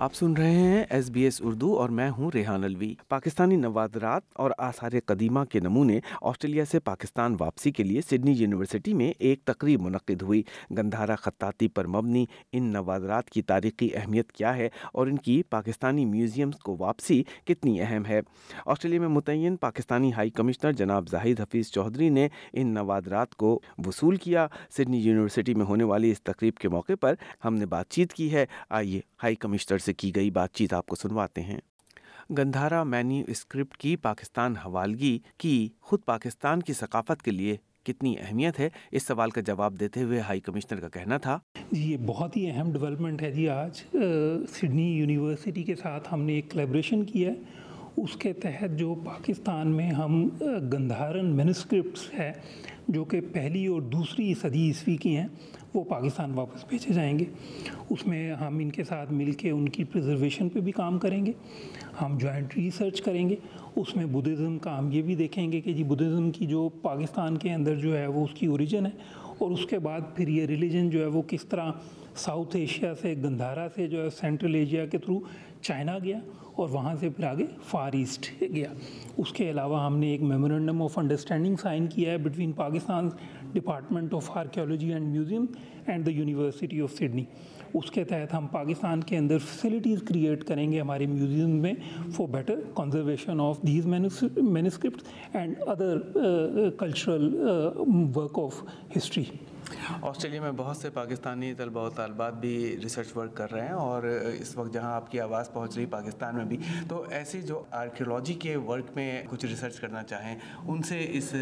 آپ سن رہے ہیں ایس بی ایس اردو اور میں ہوں ریحان الوی پاکستانی نوادرات اور آثار قدیمہ کے نمونے آسٹریلیا سے پاکستان واپسی کے لیے سڈنی یونیورسٹی میں ایک تقریب منعقد ہوئی۔ گندھارا خطاطی پر مبنی ان نوادرات کی تاریخی اہمیت کیا ہے اور ان کی پاکستانی میوزیمز کو واپسی کتنی اہم ہے؟ آسٹریلیا میں متعین پاکستانی ہائی کمشنر جناب زاہد حفیظ چودھری نے ان نوادرات کو وصول کیا۔ سڈنی یونیورسٹی میں ہونے والی اس تقریب کے موقع پر ہم نے بات چیت کی ہے۔ آئیے ہائی کمشنر سے کی گئی بات چیت آپ کو سنواتے ہیں۔ گندھارا مینی اسکرپٹ کی پاکستان حوالگی کی خود پاکستان کی ثقافت کے لیے کتنی اہمیت ہے، اس سوال کا جواب دیتے ہوئے ہائی کمشنر کا کہنا تھا۔ جی یہ بہت ہی اہم ڈیولپمنٹ ہے جی آج۔ سڈنی یونیورسٹی کے ساتھ ہم نے ایک کلیبریشن کیا ہے۔ اس کے تحت جو پاکستان میں ہم گندھارن مینسکرپٹس ہے جو کہ پہلی اور دوسری صدی عیسوی کی ہیں، وہ پاکستان واپس بھیجے جائیں گے۔ اس میں ہم ان کے ساتھ مل کے ان کی پریزرویشن پہ بھی کام کریں گے۔ ہم جوائنٹ ریسرچ کریں گے۔ اس میں بدھزم کا ہم یہ بھی دیکھیں گے کہ جی بدھزم کی جو پاکستان کے اندر جو ہے وہ اس کی اوریجن ہے اور اس کے بعد پھر یہ ریلیجن جو ہے وہ کس طرح ساؤتھ ایشیا سے، گندھارا سے جو ہے سینٹرل ایشیا کے تھرو چائنا گیا اور وہاں سے پھر آگے فار ایسٹ گیا۔ اس کے علاوہ ہم نے ایک میمورنڈم آف انڈرسٹینڈنگ سائن کیا ہے between Pakistan department of archaeology and museum and the university of Sydney. اس کے تحت ہم پاکستان کے اندر فیسلٹیز کریٹ کریں گے ہمارے میوزیم میں for better conservation of these manuscript and other cultural work of history Australia میں بہت سے پاکستانی طلبہ و طالبات بھی ریسرچ ورک کر رہے ہیں اور اس وقت جہاں آپ کی آواز پہنچ رہی پاکستان میں بھی۔ تو ایسے جو آرکیولوجی کے ورک میں کچھ ریسرچ کرنا چاہیں، ان سے اس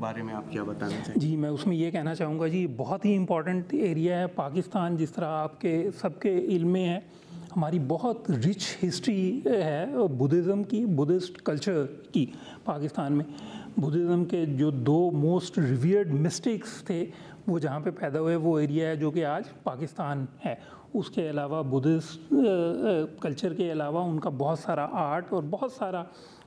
بارے میں آپ کیا بتانا چاہیں؟ جی میں اس میں یہ کہنا چاہوں گا جی بہت ہی امپورٹنٹ ایریا ہے پاکستان، جس طرح آپ کے سب کے علم میں ہے۔ ہماری بہت رچ ہسٹری ہے بدھزم کی بدھسٹ کلچر کی پاکستان میں۔ بدھزم کے جو دو موسٹ ریویئرڈ مسٹیکس تھے، وہ جہاں پہ پیدا ہوئے، وہ ایریا ہے جو کہ آج پاکستان ہے۔ اس کے علاوہ بدھسٹ کلچر کے علاوہ ان کا بہت سارا آرٹ اور بہت سارا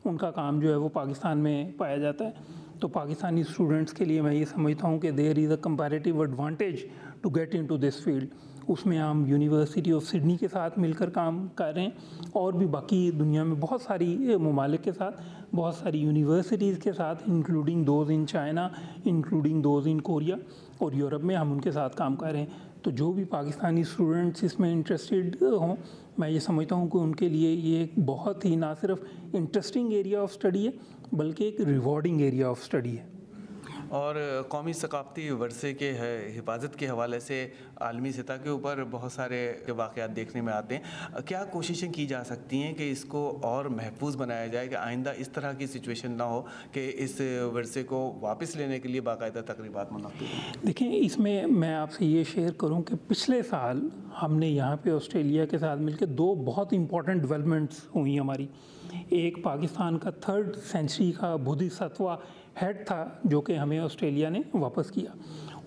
ان کا کام جو ہے وہ پاکستان میں پایا جاتا ہے۔ تو پاکستانی اسٹوڈنٹس کے لیے میں یہ سمجھتا ہوں کہ there is a comparative advantage to get into this field اس میں ہم یونیورسٹی آف سڈنی کے ساتھ مل کر کام کر رہے ہیں۔ اور بھی باقی دنیا میں بہت ساری ممالک کے ساتھ، بہت ساری یونیورسٹیز کے ساتھ including those in China including those in Korea اور یورپ میں ہم ان کے ساتھ کام کر رہے ہیں۔ تو جو بھی پاکستانی اسٹوڈنٹس اس میں انٹرسٹیڈ ہوں، میں یہ سمجھتا ہوں کہ ان کے لیے یہ ایک بہت ہی نہ صرف انٹرسٹنگ ایریا آف اسٹڈی ہے، بلکہ ایک ریوارڈنگ ایریا آف اسٹڈی ہے۔ اور قومی ثقافتی ورثے کے حفاظت کے حوالے سے عالمی سطح کے اوپر بہت سارے واقعات دیکھنے میں آتے ہیں۔ کیا کوششیں کی جا سکتی ہیں کہ اس کو اور محفوظ بنایا جائے کہ آئندہ اس طرح کی سچویشن نہ ہو کہ اس ورثے کو واپس لینے کے لیے باقاعدہ تقریبات منعقد دیکھیں، اس میں میں آپ سے یہ شیئر کروں کہ پچھلے سال ہم نے یہاں پہ آسٹریلیا کے ساتھ مل کے دو بہت امپورٹنٹ ڈیولپمنٹس ہوئی ہماری۔ ایک پاکستان کا تھرڈ سینچری کا بدھی ستوا ہیڈ تھا جو کہ ہمیں آسٹریلیا نے واپس کیا۔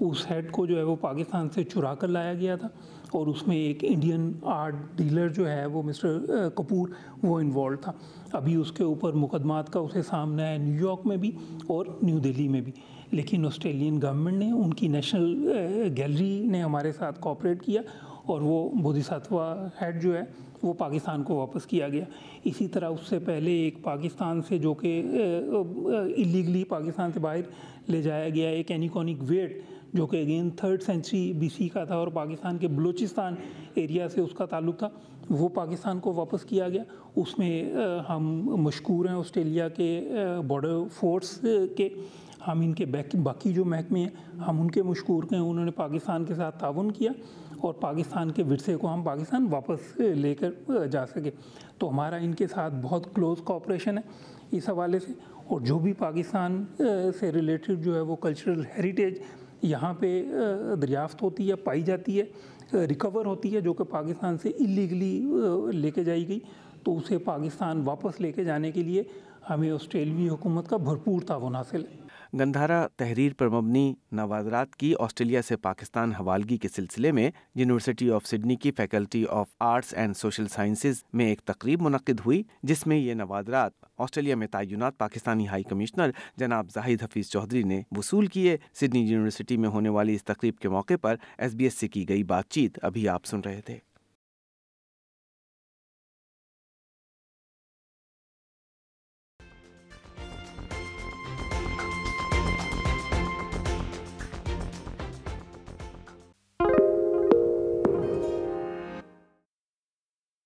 اس ہیڈ کو جو ہے وہ پاکستان سے چرا کر لایا گیا تھا اور اس میں ایک انڈین آرٹ ڈیلر جو ہے وہ مسٹر کپور وہ انوالو تھا۔ ابھی اس کے اوپر مقدمات کا اسے سامنا ہے نیو یارک میں بھی اور نیو دہلی میں بھی۔ لیکن آسٹریلین گورنمنٹ نے ان کی نیشنل گیلری نے ہمارے ساتھ کوپریٹ کیا اور وہ بودھی ساتوا ہیڈ جو ہے وہ پاکستان کو واپس کیا گیا۔ اسی طرح اس سے پہلے ایک پاکستان سے جو کہ اللیگلی پاکستان سے باہر لے جایا گیا ایک اینیکونک ویٹ جو کہ again third century B C کا تھا اور پاکستان کے بلوچستان ایریا سے اس کا تعلق تھا۔ وہ پاکستان کو واپس کیا گیا۔ اس میں ہم مشکور ہیں آسٹریلیا کے بارڈر فورس کے۔ ہم ان کے باقی جو محکمے ہیں، ہم ان کے مشکور ہیں۔ انہوں نے پاکستان کے ساتھ تعاون کیا اور پاکستان کے ورثے کو ہم پاکستان واپس لے کر جا سکے۔ تو ہمارا ان کے ساتھ بہت کلوز کوپریشن ہے اس حوالے سے۔ اور جو بھی پاکستان سے ریلیٹڈ جو ہے وہ کلچرل ہیریٹیج یہاں پہ دریافت ہوتی ہے، پائی جاتی ہے ریکور ہوتی ہے، جو کہ پاکستان سے اللیگلی لے کے جائی گئی۔ تو اسے پاکستان واپس لے کے جانے کے لیے ہمیں آسٹریلوی حکومت کا بھرپور تعاون حاصل ہے۔ گندھارا تحریر پر مبنی نوادرات کی آسٹریلیا سے پاکستان حوالگی کے سلسلے میں یونیورسٹی آف سڈنی کی faculty of arts and social sciences میں ایک تقریب منعقد ہوئی، جس میں یہ نوادرات آسٹریلیا میں تعینات پاکستانی ہائی کمشنر جناب زاہد حفیظ چودھری نے وصول کیے۔ سڈنی یونیورسٹی میں ہونے والی اس تقریب کے موقع پر ایس بی ایس سے کی گئی بات چیت ابھی آپ سن رہے تھے۔